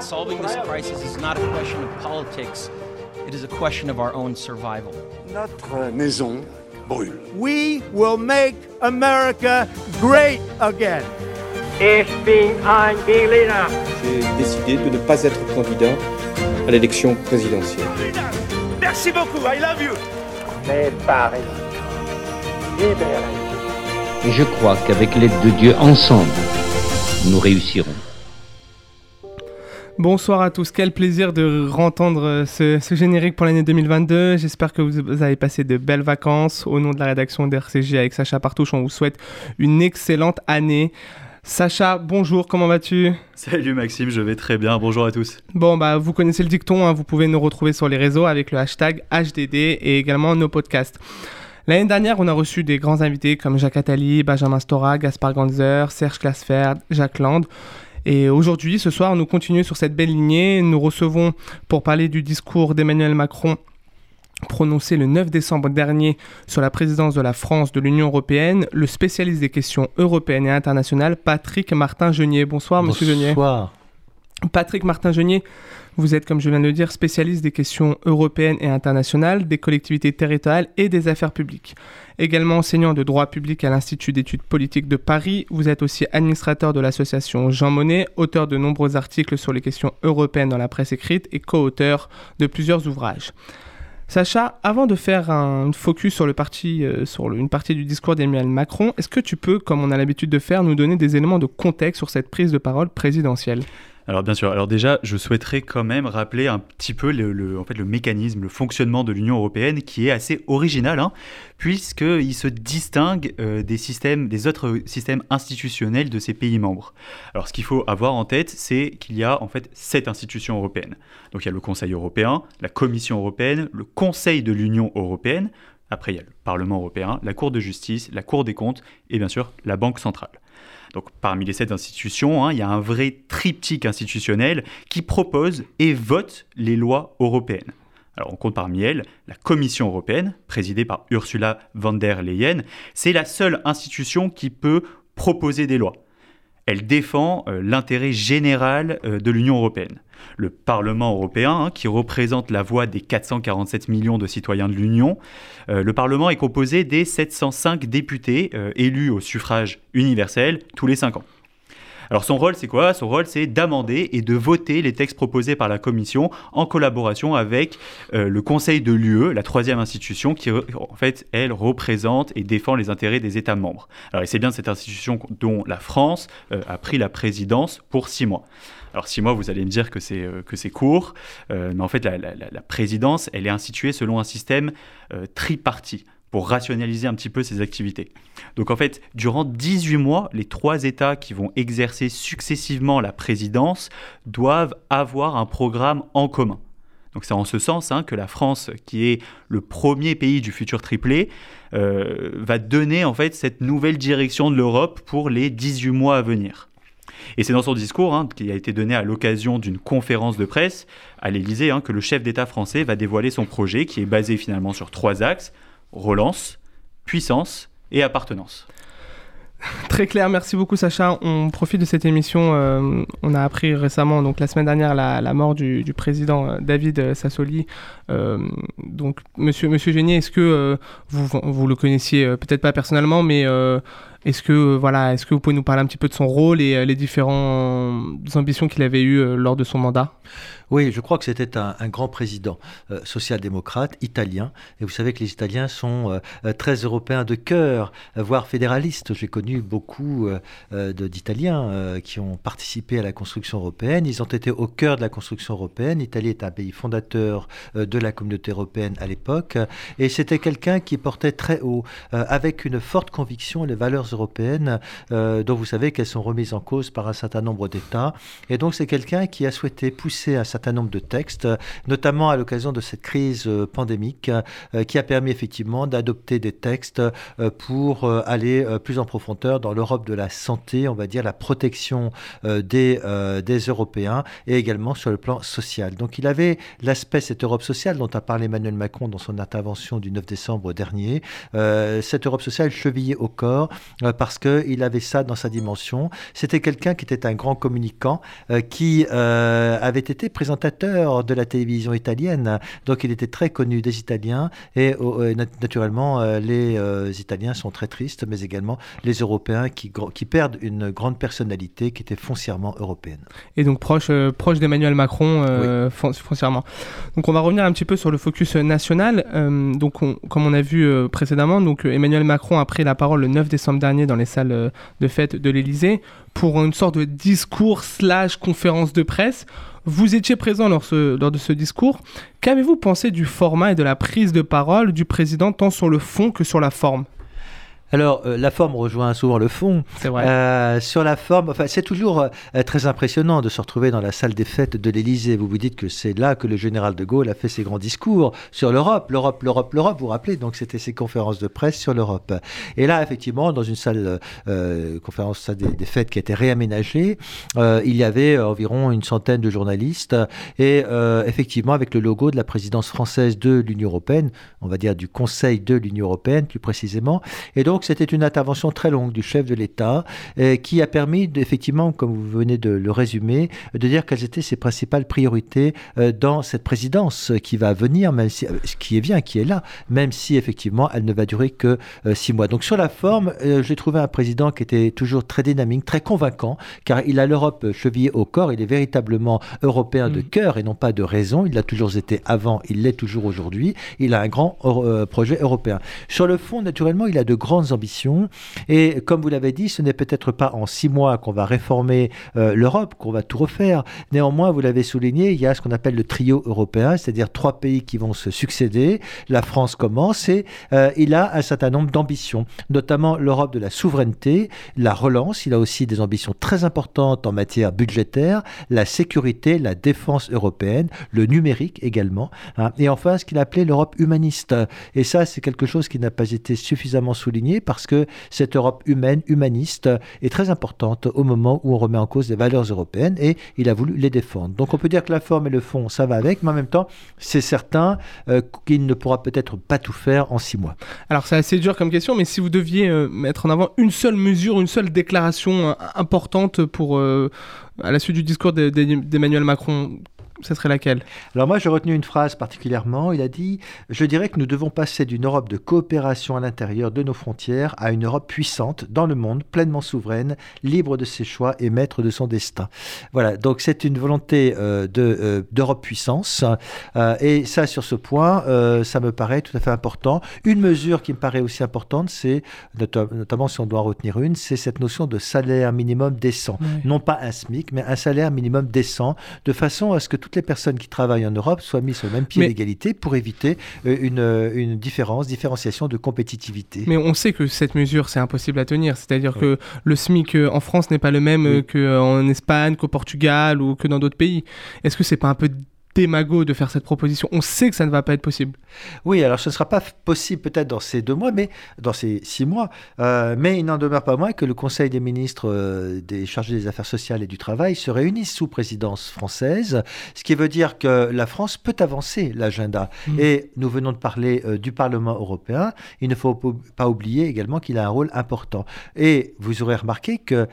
Solving this crisis is not a question of politics, it is a question of our own survival. Notre maison brûle. We will make America great again. Ich bin ein Berliner. J'ai décidé de ne pas être candidat à l'élection présidentielle. Merci beaucoup, I love you. Mais Paris, libéré. Et je crois qu'avec l'aide de Dieu, ensemble, nous réussirons. Bonsoir à tous, quel plaisir de rentendre ce, ce générique pour l'année 2022. J'espère que vous avez passé de belles vacances. Au nom de la rédaction d'RCG avec Sacha Partouche, on vous souhaite une excellente année. Sacha, bonjour, comment vas-tu? Salut Maxime, je vais très bien, bonjour à tous. Bon, bah vous connaissez le dicton, hein, vous pouvez nous retrouver sur les réseaux avec le hashtag HDD et également nos podcasts. L'année dernière, on a reçu des grands invités comme Jacques Attali, Benjamin Stora, Gaspard Ganzer, Serge Klaasfeld, Jacques Land. Et aujourd'hui, ce soir, nous continuons sur cette belle lignée. Nous recevons, pour parler du discours d'Emmanuel Macron prononcé le 9 décembre dernier sur la présidence de la France de l'Union européenne, le spécialiste des questions européennes et internationales, Patrick Martin-Genier. Bonsoir, monsieur Genier. Bonsoir. Patrick Martin-Genier, vous êtes, comme je viens de le dire, spécialiste des questions européennes et internationales, des collectivités territoriales et des affaires publiques. Également enseignant de droit public à l'Institut d'études politiques de Paris, vous êtes aussi administrateur de l'association Jean Monnet, auteur de nombreux articles sur les questions européennes dans la presse écrite et co-auteur de plusieurs ouvrages. Sacha, avant de faire un focus sur, euh, une partie du discours d'Emmanuel Macron, est-ce que tu peux, comme on a l'habitude de faire, nous donner des éléments de contexte sur cette prise de parole présidentielle? Alors bien sûr, alors déjà, je souhaiterais quand même rappeler un petit peu le, mécanisme, le fonctionnement de l'Union européenne qui est assez original, hein, puisqu'il se distingue euh, des, des autres systèmes institutionnels de ses pays membres. Alors ce qu'il faut avoir en tête, c'est qu'il y a en fait sept institutions européennes. Donc il y a le Conseil européen, la Commission européenne, le Conseil de l'Union européenne, après il y a le Parlement européen, la Cour de justice, la Cour des comptes et bien sûr la Banque centrale. Donc parmi les sept institutions, hein, il y a un vrai triptyque institutionnel qui propose et vote les lois européennes. Alors on compte parmi elles la Commission européenne, présidée par Ursula von der Leyen. C'est la seule institution qui peut proposer des lois. Elle défend euh, l'intérêt général euh, de l'Union européenne. Le Parlement européen, hein, qui représente la voix des 447 millions de citoyens de l'Union, euh, le Parlement est composé des 705 députés élus au suffrage universel tous les 5 ans. Alors son rôle, c'est quoi? Son rôle, c'est d'amender et de voter les textes proposés par la Commission en collaboration avec euh, le Conseil de l'UE, la troisième institution qui, en fait, elle représente et défend les intérêts des États membres. Alors c'est bien cette institution dont la France euh, a pris la présidence pour six mois. Alors six mois, vous allez me dire que c'est euh, que c'est court, mais en fait la, présidence, elle est instituée selon un système tripartite pour rationaliser un petit peu ses activités. Donc en fait, durant 18 mois, les trois États qui vont exercer successivement la présidence doivent avoir un programme en commun. Donc c'est en ce sens hein, que la France, qui est le premier pays du futur triplé, euh, va donner en fait cette nouvelle direction de l'Europe pour les 18 mois à venir. Et c'est dans son discours, hein, qui a été donné à l'occasion d'une conférence de presse à l'Élysée, hein, que le chef d'État français va dévoiler son projet, qui est basé finalement sur trois axes relance, puissance et appartenance. Très clair, merci beaucoup Sacha. On profite de cette émission. Euh, on a appris récemment, donc la semaine dernière, la, mort du, président euh, David Sassoli. Euh, donc, monsieur, monsieur Génier, est-ce que vous, vous le connaissiez peut-être pas personnellement, mais est-ce que, voilà, est-ce que vous pouvez nous parler un petit peu de son rôle et les différentes ambitions qu'il avait eues lors de son mandat? Oui, je crois que c'était un, grand président euh, social-démocrate italien. Et vous savez que les Italiens sont euh, euh, très européens de cœur, voire fédéralistes. J'ai connu beaucoup d'Italiens qui ont participé à la construction européenne. Ils ont été au cœur de la construction européenne. L'Italie est un pays fondateur de la communauté européenne à l'époque. Et c'était quelqu'un qui portait très haut, avec une forte conviction, les valeurs européennes, dont vous savez qu'elles sont remises en cause par un certain nombre d'États. Et donc c'est quelqu'un qui a souhaité pousser un certain certain nombre de textes, notamment à l'occasion de cette crise pandémique, qui a permis effectivement d'adopter des textes pour aller plus en profondeur dans l'Europe de la santé, on va dire la protection des, des Européens et également sur le plan social. Donc il avait l'aspect, cette Europe sociale dont a parlé Emmanuel Macron dans son intervention du 9 décembre dernier, cette Europe sociale chevillée au corps parce qu'il avait ça dans sa dimension. C'était quelqu'un qui était un grand communicant, euh, qui euh, avait été présentateur de la télévision italienne. Donc il était très connu des Italiens et euh, naturellement les Italiens sont très tristes, mais également les Européens qui, qui perdent une grande personnalité qui était foncièrement européenne. Et donc proche, proche d'Emmanuel Macron foncièrement. Donc on va revenir un petit peu sur le focus national. donc comme on a vu précédemment, donc Emmanuel Macron a pris la parole le 9 décembre dernier dans les salles de fête de l'Élysée pour une sorte de discours slash conférence de presse. Vous étiez présent lors, de ce discours. Qu'avez-vous pensé du format et de la prise de parole du président tant sur le fond que sur la forme? Alors, euh, la forme rejoint souvent le fond. C'est vrai. Euh, sur la forme, enfin, c'est toujours euh, très impressionnant de se retrouver dans la salle des fêtes de l'Élysée. Vous vous dites que c'est là que le général de Gaulle a fait ses grands discours sur l'Europe, l'Europe, l'Europe, l'Europe. Vous vous rappelez? Donc, c'était ses conférences de presse sur l'Europe. Et là, effectivement, dans une salle conférence des, des, fêtes qui a été réaménagée, il y avait environ une centaine de journalistes et effectivement avec le logo de la présidence française de l'Union européenne, on va dire du Conseil de l'Union européenne plus précisément. Et donc c'était une intervention très longue du chef de l'État euh, qui a permis, effectivement, comme vous venez de le résumer, de dire quelles étaient ses principales priorités euh, dans cette présidence qui va venir, même si, euh, qui est bien, qui est là, même si effectivement elle ne va durer que six mois. Donc sur la forme, j'ai trouvé un président qui était toujours très dynamique, très convaincant, car il a l'Europe chevillée au corps, il est véritablement européen de mm. cœur et non pas de raison. Il l'a toujours été avant, il l'est toujours aujourd'hui. Il a un grand projet européen. Sur le fond, naturellement, il a de grandes ambitions. Et comme vous l'avez dit, ce n'est peut-être pas en six mois qu'on va réformer euh, l'Europe, qu'on va tout refaire. Néanmoins, vous l'avez souligné, il y a ce qu'on appelle le trio européen, c'est-à-dire trois pays qui vont se succéder. La France commence et euh, il a un certain nombre d'ambitions, notamment l'Europe de la souveraineté, la relance. Il a aussi des ambitions très importantes en matière budgétaire, la sécurité, la défense européenne, le numérique également. Hein. Et enfin, ce qu'il a appelé l'Europe humaniste. Et ça, c'est quelque chose qui n'a pas été suffisamment souligné parce que cette Europe humaine, humaniste, est très importante au moment où on remet en cause les valeurs européennes et il a voulu les défendre. Donc on peut dire que la forme et le fond, ça va avec, mais en même temps, c'est certain euh, qu'il ne pourra peut-être pas tout faire en six mois. Alors c'est assez dur comme question, mais si vous deviez euh, mettre en avant une seule mesure, une seule déclaration euh, importante pour à la suite du discours d'Emmanuel Macron, ce serait laquelle? Alors moi, j'ai retenu une phrase particulièrement. Il a dit Je dirais que nous devons passer d'une Europe de coopération à l'intérieur de nos frontières à une Europe puissante dans le monde, pleinement souveraine, libre de ses choix et maître de son destin. Voilà, donc c'est une volonté euh, de, euh, d'Europe puissance. Euh, et ça, sur ce point, ça me paraît tout à fait important. Une mesure qui me paraît aussi importante, c'est, notamment si on doit en retenir une, c'est cette notion de salaire minimum décent. Non pas un SMIC, mais un salaire minimum décent, de façon à ce que tout les personnes qui travaillent en Europe soient mises sur le même pied d'égalité pour éviter euh, une, euh, une, différence, différenciation de compétitivité. Mais on sait que cette mesure, c'est impossible à tenir. C'est-à-dire que le SMIC euh, en France n'est pas le même qu'en Espagne, qu'au Portugal ou que dans d'autres pays. Est-ce que c'est pas un peu démago de faire cette proposition. On sait que ça ne va pas être possible. Oui, alors ce ne sera pas possible peut-être dans ces deux mois, mais dans ces six mois. Euh, mais il n'en demeure pas moins que le Conseil des ministres euh, des chargés des affaires sociales et du travail se réunit sous présidence française, ce qui veut dire que la France peut avancer l'agenda. Mmh. Et nous venons de parler euh, du Parlement européen. Il ne faut pas oublier également qu'il a un rôle important. Et vous aurez remarqué que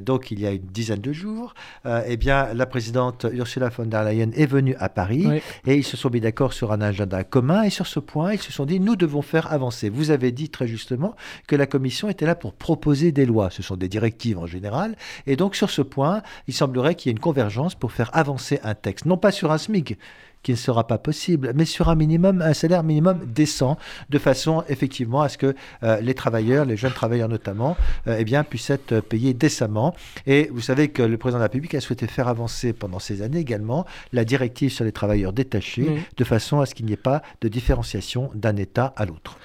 donc il y a une dizaine de jours, eh bien la présidente Ursula von der Leyen est venus à Paris et ils se sont mis d'accord sur un agenda commun et sur ce point, ils se sont dit nous devons faire avancer. Vous avez dit très justement que la Commission était là pour proposer des lois. Ce sont des directives en général. Et donc sur ce point, il semblerait qu'il y ait une convergence pour faire avancer un texte. Non pas sur un SMIC, qui ne sera pas possible, mais sur un minimum, un salaire minimum décent, de façon effectivement à ce que euh, les travailleurs, les jeunes travailleurs notamment, euh, eh bien, puissent être payés décemment. Et vous savez que le président de la République a souhaité faire avancer pendant ces années également la directive sur les travailleurs détachés, de façon à ce qu'il n'y ait pas de différenciation d'un État à l'autre.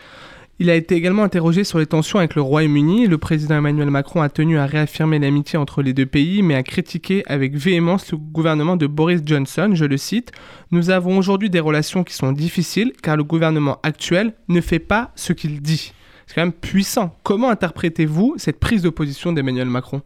Il a été également interrogé sur les tensions avec le Royaume-Uni. Le président Emmanuel Macron a tenu à réaffirmer l'amitié entre les deux pays, mais a critiqué avec véhémence le gouvernement de Boris Johnson. Je le cite Nous avons aujourd'hui des relations qui sont difficiles car le gouvernement actuel ne fait pas ce qu'il dit. C'est quand même puissant. Comment interprétez-vous cette prise de position d'Emmanuel Macron?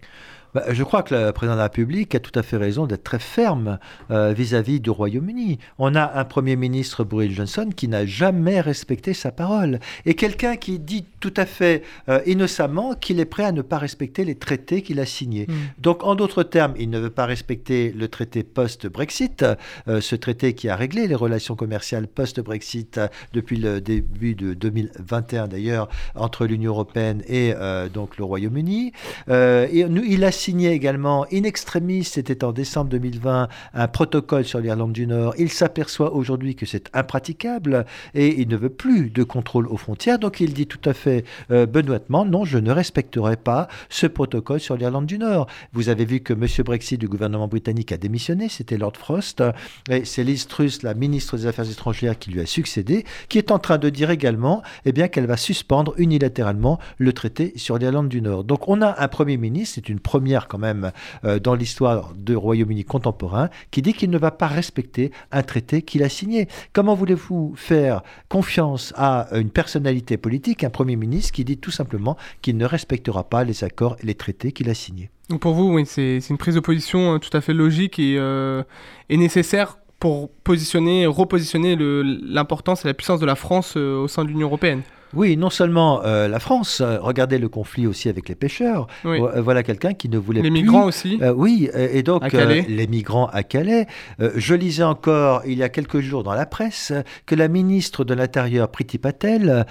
Bah, je crois que le président de la République a tout à fait raison d'être très ferme euh, vis-à-vis du Royaume-Uni. On a un Premier ministre, Boris Johnson, qui n'a jamais respecté sa parole. Et quelqu'un qui dit tout à fait euh, innocemment qu'il est prêt à ne pas respecter les traités qu'il a signés. Mm. Donc, en d'autres termes, il ne veut pas respecter le traité post-Brexit, euh, ce traité qui a réglé les relations commerciales post-Brexit depuis le début de 2021 d'ailleurs, entre l'Union européenne et donc le Royaume-Uni. et nous, il a signé également in extremis, c'était en décembre 2020, un protocole sur l'Irlande du Nord. Il s'aperçoit aujourd'hui que c'est impraticable et il ne veut plus de contrôle aux frontières. Donc il dit tout à fait euh, benoîtement, non, je ne respecterai pas ce protocole sur l'Irlande du Nord. Vous avez vu que M. Brexit du gouvernement britannique a démissionné, c'était Lord Frost, et c'est Liz Truss, la ministre des Affaires étrangères, qui lui a succédé, qui est en train de dire également eh bien, qu'elle va suspendre unilatéralement le traité sur l'Irlande du Nord. Donc on a un Premier ministre, c'est une première quand même euh, dans l'histoire du Royaume-Uni contemporain, qui dit qu'il ne va pas respecter un traité qu'il a signé. Comment voulez-vous faire confiance à une personnalité politique, un Premier ministre, qui dit tout simplement qu'il ne respectera pas les accords et les traités qu'il a signés Donc pour vous, oui, c'est une prise de position euh, tout à fait logique et, euh, nécessaire pour positionner, repositionner l'importance et la puissance de la France au sein de l'Union européenne. Oui, non seulement euh, la France, euh, regardez le conflit aussi avec les pêcheurs. Euh, voilà quelqu'un qui ne voulait les plus. Les migrants aussi. oui, et donc les migrants à Calais. je lisais encore il y a quelques jours dans la presse que la ministre de l'Intérieur, Priti Patel,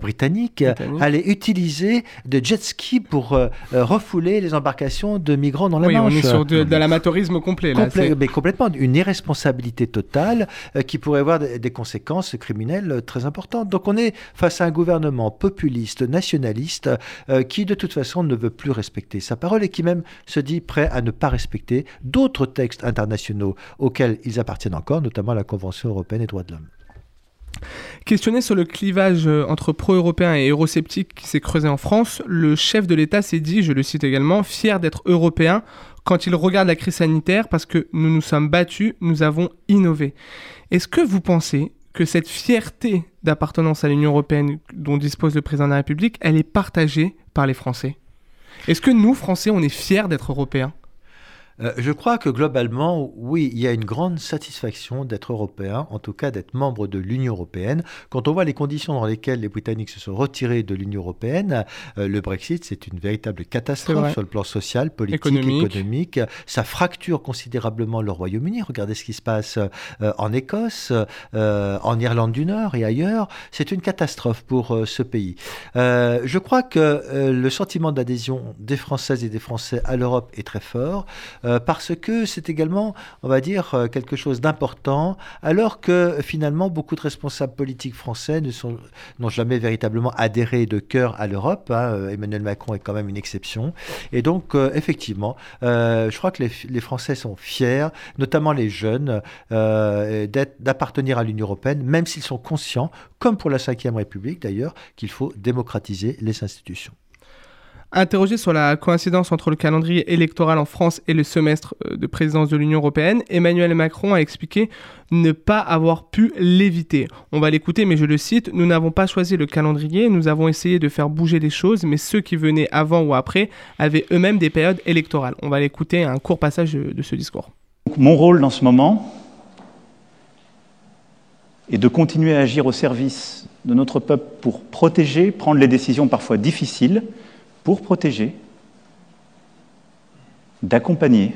britannique, allait utiliser des jet skis pour refouler les embarcations de migrants dans la oui, Manche. on est sur de, l'amateurisme complet. Là, mais complètement, une irresponsabilité totale qui pourrait avoir des, des, conséquences criminelles très importantes. Donc on est face à un gouvernement gouvernement populiste, nationaliste, euh, qui de toute façon ne veut plus respecter sa parole et qui même se dit prêt à ne pas respecter d'autres textes internationaux auxquels ils appartiennent encore, notamment la Convention européenne des droits de l'homme. Questionné sur le clivage euh, entre pro-européens et eurosceptiques qui s'est creusé en France, le chef de l'État s'est dit, je le cite également, fier d'être européen quand il regarde la crise sanitaire parce que nous nous sommes battus, nous avons innové. Est-ce que vous pensez que cette fierté d'appartenance à l'Union européenne dont dispose le président de la République, elle est partagée par les Français. Est-ce que nous, Français, on est fiers d'être européens? Euh, je crois que globalement, oui, il y a une grande satisfaction d'être européen, en tout cas d'être membre de l'Union européenne. Quand on voit les conditions dans lesquelles les Britanniques se sont retirés de l'Union européenne, euh, le Brexit, c'est une véritable catastrophe sur le plan social, politique, économique. Ça fracture considérablement le Royaume-Uni. Regardez ce qui se passe euh, en Écosse, en Irlande du Nord et ailleurs. C'est une catastrophe pour ce pays. je crois que le sentiment d'adhésion des Françaises et des Français à l'Europe est très fort. Euh, parce que c'est également, on va dire, euh, quelque chose d'important, alors que finalement beaucoup de responsables politiques français n'ont jamais véritablement adhéré de cœur à l'Europe. Hein. Euh, Emmanuel Macron est quand même une exception. Et donc, effectivement, je crois que les, les, Français sont fiers, notamment les jeunes, d'appartenir à l'Union européenne, même s'ils sont conscients, comme pour la Ve République d'ailleurs, qu'il faut démocratiser les institutions. Interrogé sur la coïncidence entre le calendrier électoral en France et le semestre euh, de présidence de l'Union européenne, Emmanuel Macron a expliqué ne pas avoir pu l'éviter. On va l'écouter, mais je le cite, Nous n'avons pas choisi le calendrier, nous avons essayé de faire bouger les choses, mais ceux qui venaient avant ou après avaient eux-mêmes des périodes électorales. On va l'écouter un court passage de ce discours. Mon rôle dans ce moment est de continuer à agir au service de notre peuple pour protéger, prendre les décisions parfois difficiles, pour protéger, d'accompagner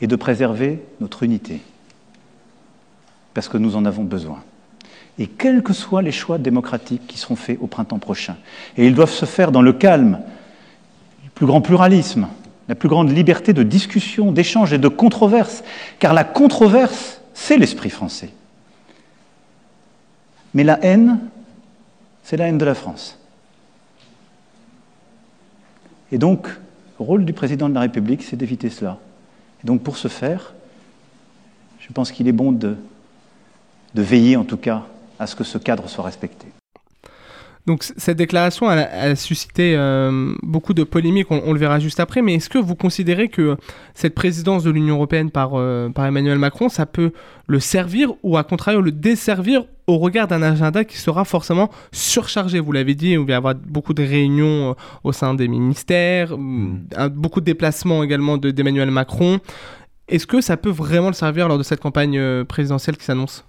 et de préserver notre unité, parce que nous en avons besoin. Et quels que soient les choix démocratiques qui seront faits au printemps prochain, et ils doivent se faire dans le calme, le plus grand pluralisme, la plus grande liberté de discussion, d'échange et de controverse, car la controverse, c'est l'esprit français. Mais la haine, c'est la haine de la France. Et donc, le rôle du président de la République, c'est d'éviter cela. Et donc, pour ce faire, je pense qu'il est bon de, de veiller, en tout cas, à ce que ce cadre soit respecté. Donc cette déclaration elle, a suscité euh, beaucoup de polémiques, on, le verra juste après, mais est-ce que vous considérez que cette présidence de l'Union européenne par, euh, par Emmanuel Macron, ça peut le servir ou à contrario le desservir au regard d'un agenda qui sera forcément surchargé? Vous l'avez dit, il va y avoir beaucoup de réunions euh, au sein des ministères, mm. beaucoup de déplacements également d'Emmanuel Macron. Est-ce que ça peut vraiment le servir lors de cette campagne présidentielle qui s'annonce?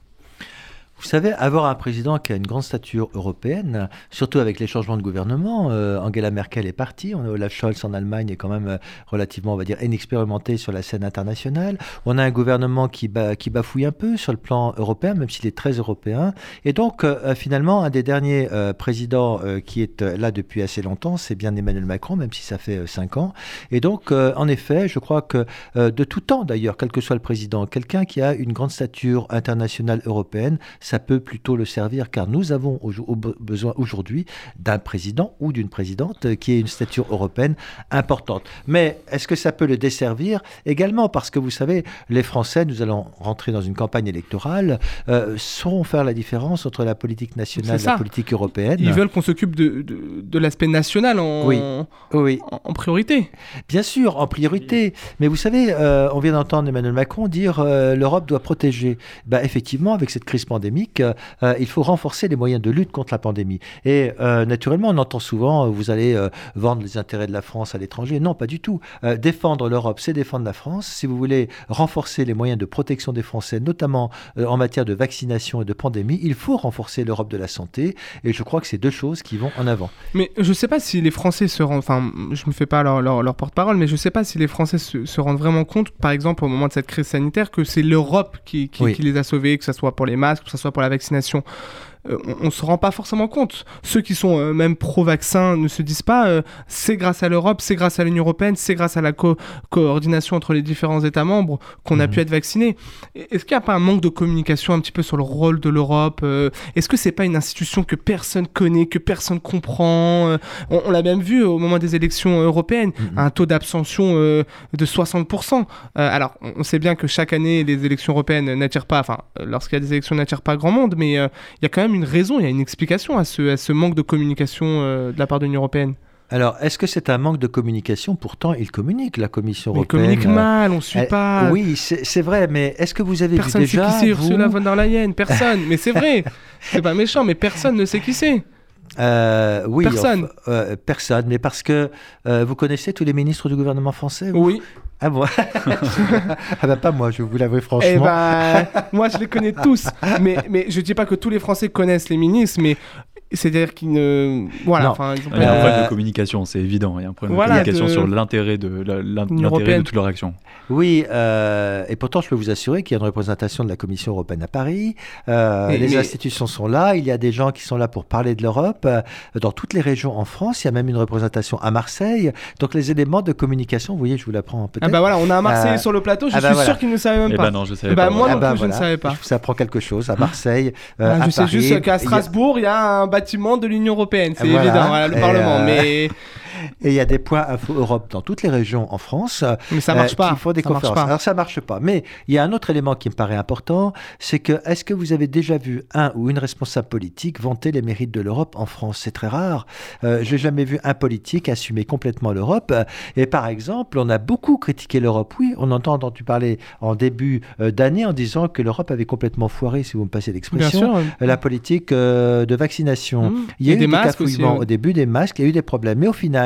Vous savez, avoir un président qui a une grande stature européenne, surtout avec les changements de gouvernement, euh, Angela Merkel est partie, on a Olaf Scholz en Allemagne est quand même euh, relativement, on va dire, inexpérimenté sur la scène internationale. On a un gouvernement qui, bafouille un peu sur le plan européen, même s'il est très européen. Et donc, euh, finalement, un des derniers présidents qui est là depuis assez longtemps, c'est bien Emmanuel Macron, même si ça fait cinq ans. Et donc, en effet, je crois que de tout temps, d'ailleurs, quel que soit le président, quelqu'un qui a une grande stature internationale européenne, ça peut plutôt le servir car nous avons besoin aujourd'hui d'un président ou d'une présidente qui ait une stature européenne importante. Mais est-ce que ça peut le desservir également? Parce que vous savez, les Français, nous allons rentrer dans une campagne électorale, euh, sauront faire la différence entre la politique nationale et la politique européenne. Ils veulent qu'on s'occupe de, de, l'aspect national en, oui. Oui. En, priorité. Bien sûr, en priorité. Mais vous savez, euh, on vient d'entendre Emmanuel Macron dire euh, l'Europe doit protéger. Bah, effectivement, avec cette crise pandémique, euh, il faut renforcer les moyens de lutte contre la pandémie. Et euh, naturellement, on entend souvent, euh, vous allez vendre les intérêts de la France à l'étranger. Non, pas du tout. défendre l'Europe, c'est défendre la France. Si vous voulez renforcer les moyens de protection des Français, notamment en matière de vaccination et de pandémie, il faut renforcer l'Europe de la santé. Et je crois que c'est deux choses qui vont en avant. Mais je ne sais pas si les Français se rendent, enfin, je ne me fais pas leur, porte-parole, mais je ne sais pas si les Français se, rendent vraiment compte, par exemple, au moment de cette crise sanitaire, que c'est l'Europe qui, qui, les a sauvés, que ce soit pour les masques, que ce soit pour la vaccination on ne se rend pas forcément compte. Ceux qui sont euh, même pro-vaccin ne se disent pas euh, c'est grâce à l'Europe, c'est grâce à l'Union européenne, c'est grâce à la coordination entre les différents États membres qu'on a mhm. pu être vacciné. Est-ce qu'il n'y a pas un manque de communication un petit peu sur le rôle de l'Europe Est-ce que c'est pas une institution que personne connaît, que personne comprend On, l'a même vu au moment des élections européennes, mhm. un taux d'abstention de 60%. alors, on sait bien que chaque année, les élections européennes n'attirent pas, enfin, lorsqu'il y a des élections, n'attirent pas grand monde, mais il y a quand même une raison, il y a une explication à ce, à ce manque de communication euh, de la part de l'Union européenne. Alors, est-ce que c'est un manque de communication? Pourtant, il communique, la Commission européenne. Il communique mal, on ne suit pas. Oui, c'est vrai, mais est-ce que vous avez personne vu déjà... Personne ne sait qui c'est Ursula von der Leyen, personne. mais c'est vrai, c'est pas méchant, mais personne ne sait qui c'est. Euh, oui, personne. Euh, personne, mais parce que vous connaissez tous les ministres du gouvernement français Oui. Ah bon Ah bah pas moi, je vous l'avoue franchement. Eh bah, moi je les connais tous. Mais, mais je dis pas que tous les Français connaissent les ministres, mais c'est-à-dire qu'ils ne. Voilà. Enfin, il y a un problème de communication, c'est évident. Il y a un problème de communication sur l'intérêt de, l'intérêt de toute leur action. Oui, euh, et pourtant, je peux vous assurer qu'il y a une représentation de la Commission européenne à Paris. Euh, les institutions sont là. Il y a des gens qui sont là pour parler de l'Europe. Euh, dans toutes les régions en France, il y a même une représentation à Marseille. Donc, les éléments de communication, vous voyez, je vous l'apprends peut-être. Ah bah voilà, on a un Marseille sur le plateau. Je ah bah suis sûr qu'ils ne savaient même eh pas. Bah non, je savais bah pas. Moi non plus, je ne savais pas. Ça apprend quelque chose à Marseille. Ah, je sais juste qu'à Strasbourg, il y a un bâtiment de l'Union européenne, c'est évident, le Parlement. Euh, mais Et il y a des points Info Europe dans toutes les régions en France. Mais ça marche euh, pas. Il faut des ça conférences. Marche pas. Alors ça marche pas. Mais il y a un autre élément qui me paraît important, c'est que est-ce que vous avez déjà vu un ou une responsable politique vanter les mérites de l'Europe en France? C'est très rare. Euh, J'ai jamais vu un politique assumer complètement l'Europe. Et par exemple, on a beaucoup critiqué l'Europe. Oui, on entend entendu parler en début euh, d'année en disant que l'Europe avait complètement foiré, si vous me passez l'expression, la politique euh, de vaccination. Mmh. Il y a eu des, masques au début des masques, il y a eu des problèmes. Mais au final,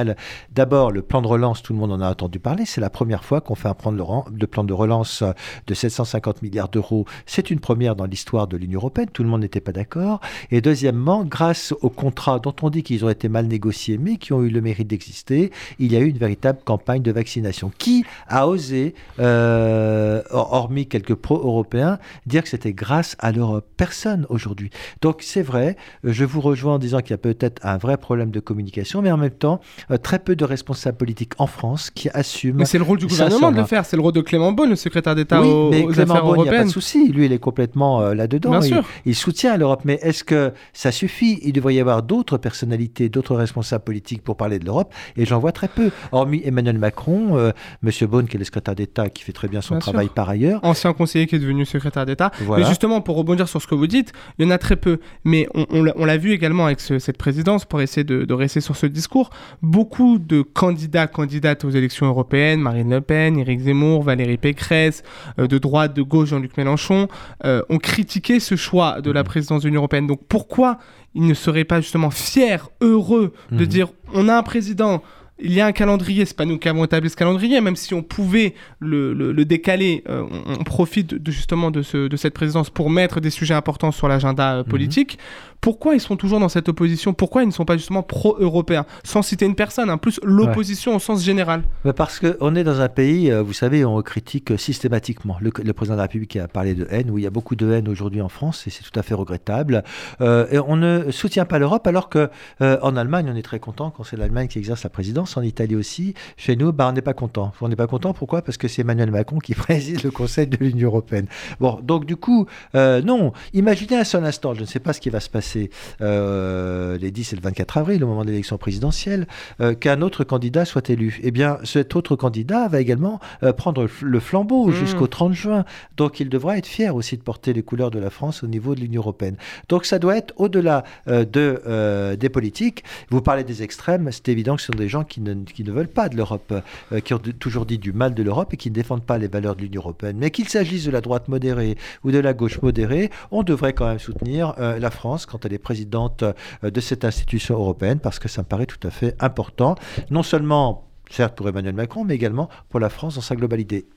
d'abord le plan de relance, tout le monde en a entendu parler. C'est la première fois qu'on fait un plan de, plan de relance de 750 milliards d'euros. C'est une première dans l'histoire de l'Union européenne. Tout le monde n'était pas d'accord. Et deuxièmement, grâce aux contrats dont on dit qu'ils ont été mal négociés, mais qui ont eu le mérite d'exister, il y a eu une véritable campagne de vaccination. Qui a osé, euh, hormis quelques pro-européens, dire que c'était grâce à l'Europe? Personne aujourd'hui. Donc c'est vrai, je vous rejoins en disant qu'il y a peut-être un vrai problème de communication, mais en même temps, euh, très peu de responsables politiques en France qui assument. Mais c'est le rôle du gouvernement de le faire. C'est le rôle de Clément Beaune, le secrétaire d'État oui, aux, mais aux Clément affaires Beaune, il n'y a pas européennes. de souci. Lui, il est complètement euh, là-dedans. Il, soutient l'Europe. Mais est-ce que ça suffit? Il devrait y avoir d'autres personnalités, d'autres responsables politiques pour parler de l'Europe. Et j'en vois très peu. Hormis Emmanuel Macron, euh, Monsieur Beaune, qui est le secrétaire d'État, qui fait très bien son Bien travail sûr. par ailleurs. Ancien conseiller qui est devenu secrétaire d'État. Voilà. Mais justement, pour rebondir sur ce que vous dites, il y en a très peu. Mais on, l'a- on l'a vu également avec ce- cette présidence, pour essayer de, de rester sur ce discours, beaucoup de candidats, candidates aux élections européennes, Marine Le Pen, Éric Zemmour, Valérie Pécresse, euh, de droite, de gauche, Jean-Luc Mélenchon, euh, ont critiqué ce choix de la présidence de l'Union européenne. Donc pourquoi ils ne seraient pas justement fiers, heureux de Mhm. dire on a un président il y a un calendrier, c'est pas nous qui avons établi ce calendrier, même si on pouvait le, le- le décaler, euh, on, on profite de, justement de, ce- de cette présidence pour mettre des sujets importants sur l'agenda euh, politique. Pourquoi ils sont toujours dans cette opposition? Pourquoi ils ne sont pas justement pro-européens? Sans citer une personne, hein, plus l'opposition au sens général. Parce qu'on est dans un pays, euh, vous savez, on critique systématiquement. Le, le président de la République a parlé de haine. Oui, il y a beaucoup de haine aujourd'hui en France et c'est tout à fait regrettable. Euh, et on ne soutient pas l'Europe alors que euh, en Allemagne, on est très content quand c'est l'Allemagne qui exerce la présidence. En Italie aussi. Chez nous, bah, on n'est pas content. On n'est pas content. Pourquoi? Parce que c'est Emmanuel Macron qui préside le Conseil de l'Union européenne. Bon, donc du coup, euh, non. Imaginez un seul instant. Je ne sais pas ce qui va se passer euh, les 10 et le 24 avril, au moment de l'élection présidentielle, euh, qu'un autre candidat soit élu. Eh bien, cet autre candidat va également prendre le flambeau Mmh. jusqu'au 30 juin. Donc, il devra être fier aussi de porter les couleurs de la France au niveau de l'Union européenne. Donc, ça doit être au-delà de, des politiques. Vous parlez des extrêmes, c'est évident que ce sont des gens qui ne, qui ne veulent pas de l'Europe, euh, qui ont de- toujours dit du mal de l'Europe et qui ne défendent pas les valeurs de l'Union européenne. Mais qu'il s'agisse de la droite modérée ou de la gauche modérée, on devrait quand même soutenir euh, la France quand elle est présidente euh, de cette institution européenne parce que ça me paraît tout à fait important, non seulement certes pour Emmanuel Macron, mais également pour la France dans sa globalité.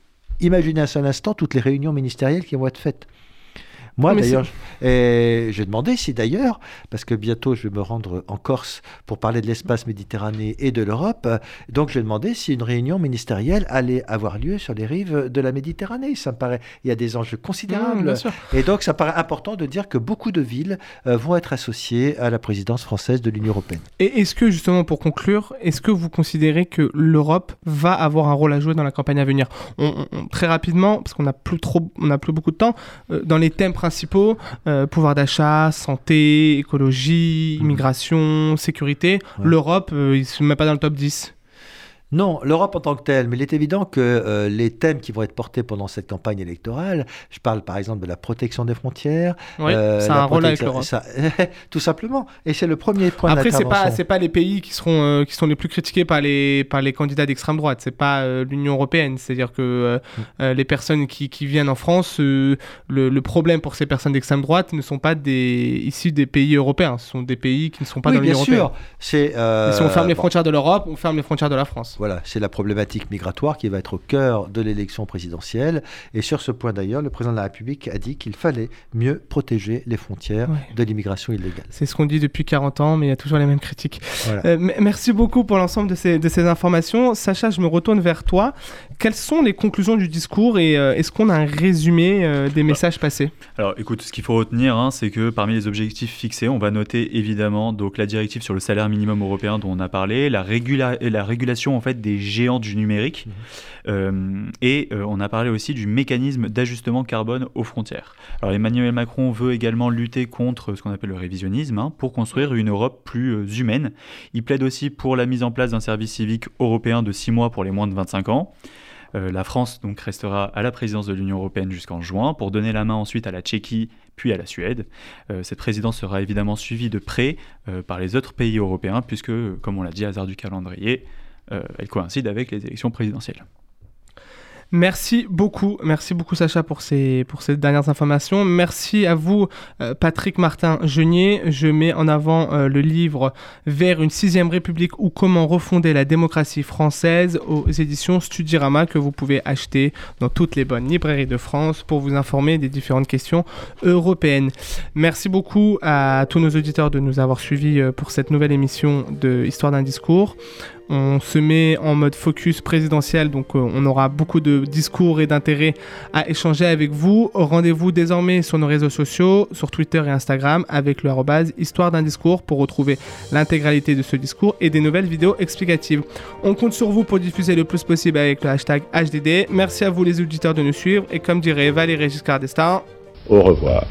Imaginez un seul instant toutes les réunions ministérielles qui vont être faites. Moi, d'ailleurs, et j'ai demandé si d'ailleurs, parce que bientôt je vais me rendre en Corse pour parler de l'espace méditerranéen et de l'Europe, donc j'ai demandé si une réunion ministérielle allait avoir lieu sur les rives de la Méditerranée. Ça me paraît, il y a des enjeux considérables. Mmh. Et donc, ça paraît important de dire que beaucoup de villes euh, vont être associées à la présidence française de l'Union européenne. Et est-ce que, justement, pour conclure, est-ce que vous considérez que l'Europe va avoir un rôle à jouer dans la campagne à venir? On- on- Très rapidement, parce qu'on n'a plus, trop, on n'a plus beaucoup de temps, euh, dans les thèmes principaux, euh, pouvoir d'achat, santé, écologie, immigration, sécurité, Ouais. l'Europe, euh, il ne se met pas dans le top 10. Non, l'Europe en tant que telle, mais il est évident que euh, les thèmes qui vont être portés pendant cette campagne électorale, je parle par exemple de la protection des frontières. Oui, euh, ça a un rôle avec l'Europe. ça- Tout simplement. Et c'est le premier point Après, c'est pas d'intervention. c'est pas les pays qui seront euh, qui sont les plus critiqués par les par les candidats d'extrême droite. C'est pas euh, l'Union européenne. C'est-à-dire que Mm. les personnes qui, qui viennent en France, le, le problème pour ces personnes d'extrême droite ne sont pas des issus des pays européens. Ce sont des pays qui ne sont pas Oui, dans l'Union bien européenne. sûr. Si on ferme les frontières de l'Europe, on ferme les frontières de la France. Voilà, c'est la problématique migratoire qui va être au cœur de l'élection présidentielle. Et sur ce point d'ailleurs, le président de la République a dit qu'il fallait mieux protéger les frontières Ouais. de l'immigration illégale. C'est ce qu'on dit depuis 40 ans, mais il y a toujours les mêmes critiques. Voilà. Euh, merci beaucoup pour l'ensemble de ces, de ces informations. Sacha, je me retourne vers toi. Quelles sont les conclusions du discours et euh, est-ce qu'on a un résumé euh, des messages passés? Alors écoute, ce qu'il faut retenir, hein, c'est que parmi les objectifs fixés, on va noter évidemment donc la directive sur le salaire minimum européen dont on a parlé, la, régula- et la régulation en fait des géants du numérique, euh, et euh, on a parlé aussi du mécanisme d'ajustement carbone aux frontières. Alors Emmanuel Macron veut également lutter contre ce qu'on appelle le révisionnisme hein, pour construire une Europe plus euh, humaine. Il plaide aussi pour la mise en place d'un service civique européen de 6 mois pour les moins de 25 ans. Euh, la France donc restera à la présidence de l'Union européenne jusqu'en juin pour donner la main ensuite à la Tchéquie puis à la Suède. Euh, cette présidence sera évidemment suivie de près euh, par les autres pays européens puisque, comme on l'a dit, hasard du calendrier, euh, elle coïncide avec les élections présidentielles. Merci beaucoup, merci beaucoup Sacha pour ces, pour ces dernières informations. Merci à vous euh, Patrick Martin Genier. Je mets en avant euh, le livre Vers une sixième république ou comment refonder la démocratie française aux éditions Studirama que vous pouvez acheter dans toutes les bonnes librairies de France pour vous informer des différentes questions européennes. Merci beaucoup à tous nos auditeurs de nous avoir suivis pour cette nouvelle émission de Histoire d'un discours. On se met en mode focus présidentiel, donc euh, on aura beaucoup de discours et d'intérêt à échanger avec vous. Rendez-vous désormais sur nos réseaux sociaux, sur Twitter et Instagram, avec le Histoire d'un discours pour retrouver l'intégralité de ce discours et des nouvelles vidéos explicatives. On compte sur vous pour diffuser le plus possible avec le hashtag HDD. Merci à vous les auditeurs de nous suivre et comme dirait Valérie Giscard d'Estaing, au revoir.